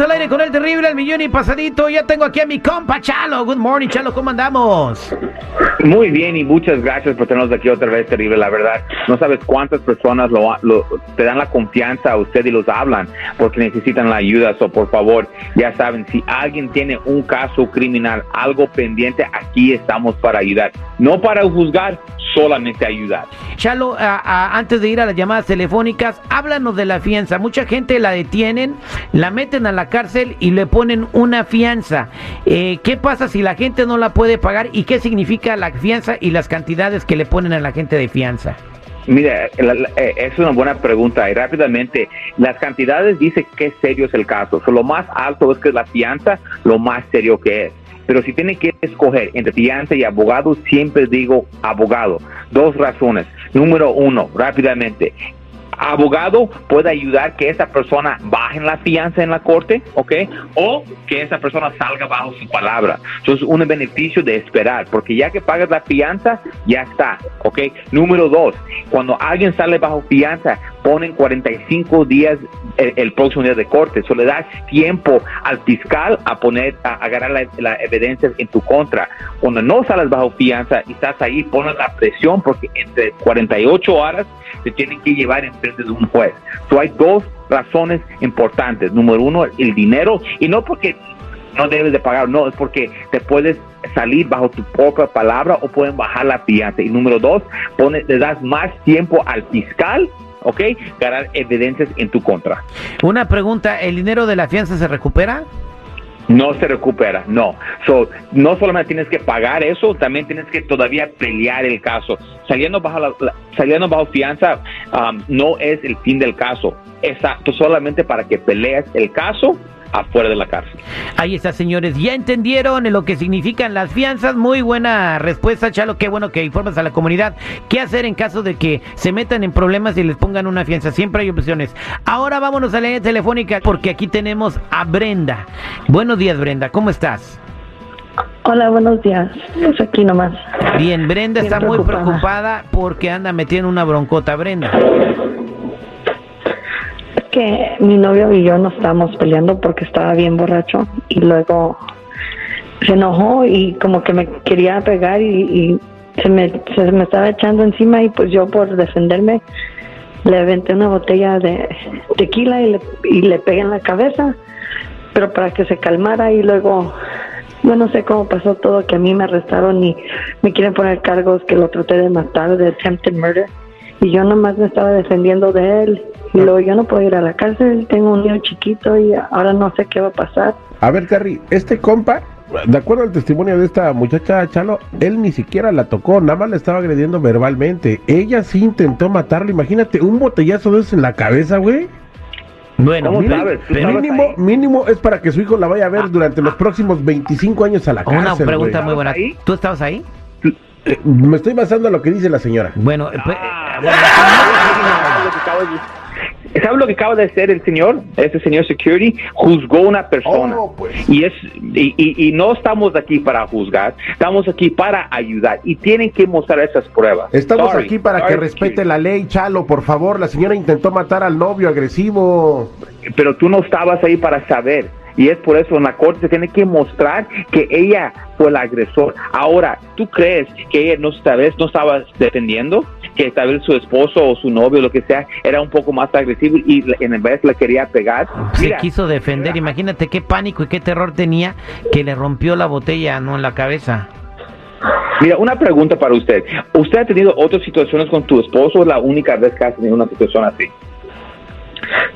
Al aire con el terrible, el millón y pasadito. Ya tengo aquí a mi compa Chalo. Good morning, Chalo, ¿cómo andamos? Muy bien y muchas gracias por tenernos aquí otra vez, terrible. La verdad, no sabes cuántas personas lo, lo- te dan la confianza a usted y los hablan porque necesitan la ayuda. So, por favor, ya saben, si alguien tiene un caso criminal, algo pendiente, aquí estamos para ayudar. No para juzgar, solamente ayudar. Chalo, a- antes de ir a las llamadas telefónicas, háblanos de la fianza. Mucha gente la detienen, la meten a la cárcel y le ponen una fianza. Eh, ¿Qué pasa si la gente no la puede pagar y qué significa la fianza y las cantidades que le ponen a la gente de fianza? Mira, eh, es una buena pregunta y rápidamente, las cantidades dicen qué serio es el caso. So, lo más alto es que la fianza, lo más serio que es. Pero si tiene que escoger entre fianza y abogado, siempre digo abogado. Dos razones. Número uno, rápidamente, abogado puede ayudar que esa persona baje la fianza en la corte, ¿ok? O que esa persona salga bajo su palabra. Entonces, un beneficio de esperar, porque ya que pagas la fianza, ya está, ¿ok? Número dos, cuando alguien sale bajo fianza, ponen 45 días el, el próximo día de corte. Eso le das tiempo al fiscal a poner, a agarrar la, la evidencia en tu contra. Cuando no sales bajo fianza y estás ahí, pones la presión porque entre 48 horas te tienen que llevar en frente de un juez. So hay dos razones importantes. Número uno, el dinero, y no porque no debes de pagar, no, es porque te puedes salir bajo tu propia palabra o pueden bajar la fianza. Y número dos, pone, le das más tiempo al fiscal, ¿ok? Ganar evidencias en tu contra. Una pregunta, ¿el dinero de la fianza se recupera? No se recupera, no. So, no solamente tienes que pagar eso, también tienes que todavía pelear el caso. Saliendo bajo, la- la- saliendo bajo fianza um, no es el fin del caso. Exacto, solamente para que pelees el caso afuera de la cárcel. Ahí está, señores. Ya entendieron lo que significan las fianzas. Muy buena respuesta, Chalo. Qué bueno que informas a la comunidad. ¿Qué hacer en caso de que se metan en problemas y les pongan una fianza? Siempre hay opciones. Ahora vámonos a la línea telefónica porque aquí tenemos a Brenda. Buenos días, Brenda. ¿Cómo estás? Hola, buenos días. Pues aquí nomás. Bien, Brenda Bien está muy preocupada. preocupada porque anda metiendo una broncota, Brenda. Que mi novio y yo nos estábamos peleando porque estaba bien borracho y luego se enojó y como que me quería pegar y, se, me, se me estaba echando encima y pues yo por defenderme le aventé una botella de tequila y le, y le pegué en la cabeza, pero para que se calmara y luego yo no sé cómo pasó todo, que a mí me arrestaron y me quieren poner cargos que lo traté de matar, de attempted murder. Y yo nomás me estaba defendiendo de él. Y luego yo no puedo ir a la cárcel, tengo un niño chiquito y ahora no sé qué va a pasar. A ver, Terry, este compa, de acuerdo al testimonio de esta muchacha Chalo, él ni siquiera la tocó, nada más la estaba agrediendo verbalmente. Ella sí intentó matarlo, imagínate, un botellazo de esos en la cabeza, güey. Bueno, ¿Cómo mira, sabes? ¿Tú pero- sabes Mínimo, mínimo es para que su hijo la vaya a ver durante los próximos 25 años a la cárcel. una pregunta güey. muy buena. ¿Tú estabas ahí? Eh, me estoy basando en lo que dice la señora. Bueno, Ah, bueno, ¿Sabe lo que acaba de hacer el señor? Ese señor security juzgó a una persona. Oh, pues. Y es y, y- y no estamos aquí para juzgar, estamos aquí para ayudar y tienen que mostrar esas pruebas. Estamos Sorry, aquí para sorry, que respete security. la ley, Chalo, por favor. La señora intentó matar al novio agresivo. Pero tú no estabas ahí para saber. Y es por eso en la corte se tiene que mostrar que ella fue el agresor. Ahora, ¿tú crees que ella no, esta vez no estaba defendiendo? Que tal vez su esposo o su novio, lo que sea, era un poco más agresivo y en vez le quería pegar. se quiso defender. Imagínate qué pánico y qué terror tenía que le rompió la botella, no en la cabeza. Mira, una pregunta para usted. ¿Usted ha tenido otras situaciones con tu esposo o es la única vez que has tenido una situación así?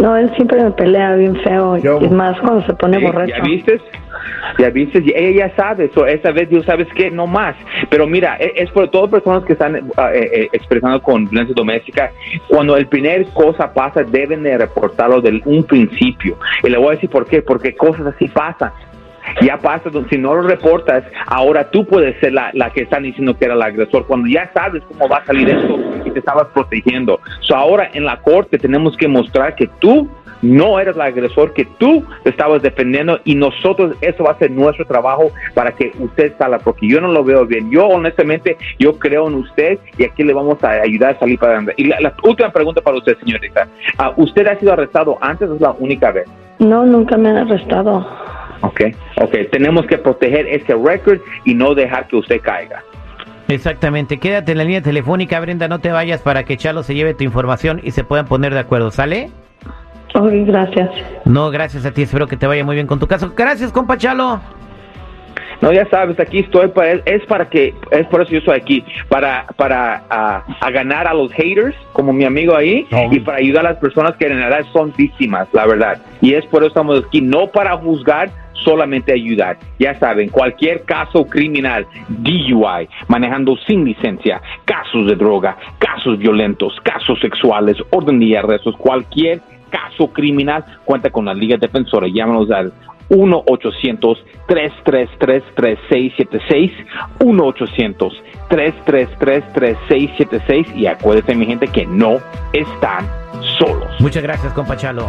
No, él siempre me pelea bien feo. Yo- Y más cuando se pone ¿Sí? borracho. ¿Ya viste? Ya viste, y ella ya sabe, so, esa vez Dios sabes que no más. Pero mira, e- es, por todas personas que están eh, eh, expresando con violencia doméstica, cuando el primer cosa pasa, deben de reportarlo del un principio. Y le voy a decir por qué, porque cosas así pasan. Ya pasa, si no lo reportas, ahora tú puedes ser la, la que están diciendo que era el agresor, cuando ya sabes cómo va a salir esto y te estabas protegiendo. So ahora en la corte tenemos que mostrar que tú no eres el agresor, que tú te estabas defendiendo y nosotros, eso va a ser nuestro trabajo para que usted salga, porque yo no lo veo bien. Yo honestamente, yo creo en usted y aquí le vamos a ayudar a salir para adelante. Y la, la última pregunta para usted, señorita. Ah, ¿Usted ha sido arrestado antes o es la única vez? No, nunca me han arrestado. Ok, ok. Tenemos que proteger ese récord y no dejar que usted caiga. Exactamente. Quédate en la línea telefónica, Brenda, no te vayas para que Chalo se lleve tu información y se puedan poner de acuerdo, ¿sale? Ok, gracias. No, gracias a ti, espero que te vaya muy bien con tu caso. Gracias, compa Chalo. No, ya sabes, aquí estoy, para, es para que, es por eso yo estoy aquí, para, para ah, a ganar a los haters, como mi amigo ahí, No. y para ayudar a las personas que en realidad son víctimas, la verdad. Y es por eso estamos aquí, no para juzgar, solamente ayudar. Ya saben, cualquier caso criminal, DUI, manejando sin licencia, casos de droga, casos violentos, casos sexuales, orden de arrestos, cualquier caso criminal, cuenta con la Liga Defensora. Llámanos al 1-800-333-3676, 1-800-333-3676 y acuérdense mi gente que no están solos. Muchas gracias, compa Chalo.